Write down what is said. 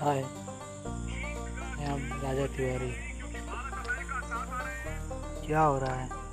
हाय मैं यहाँ राजा तिवारी क्या हो रहा है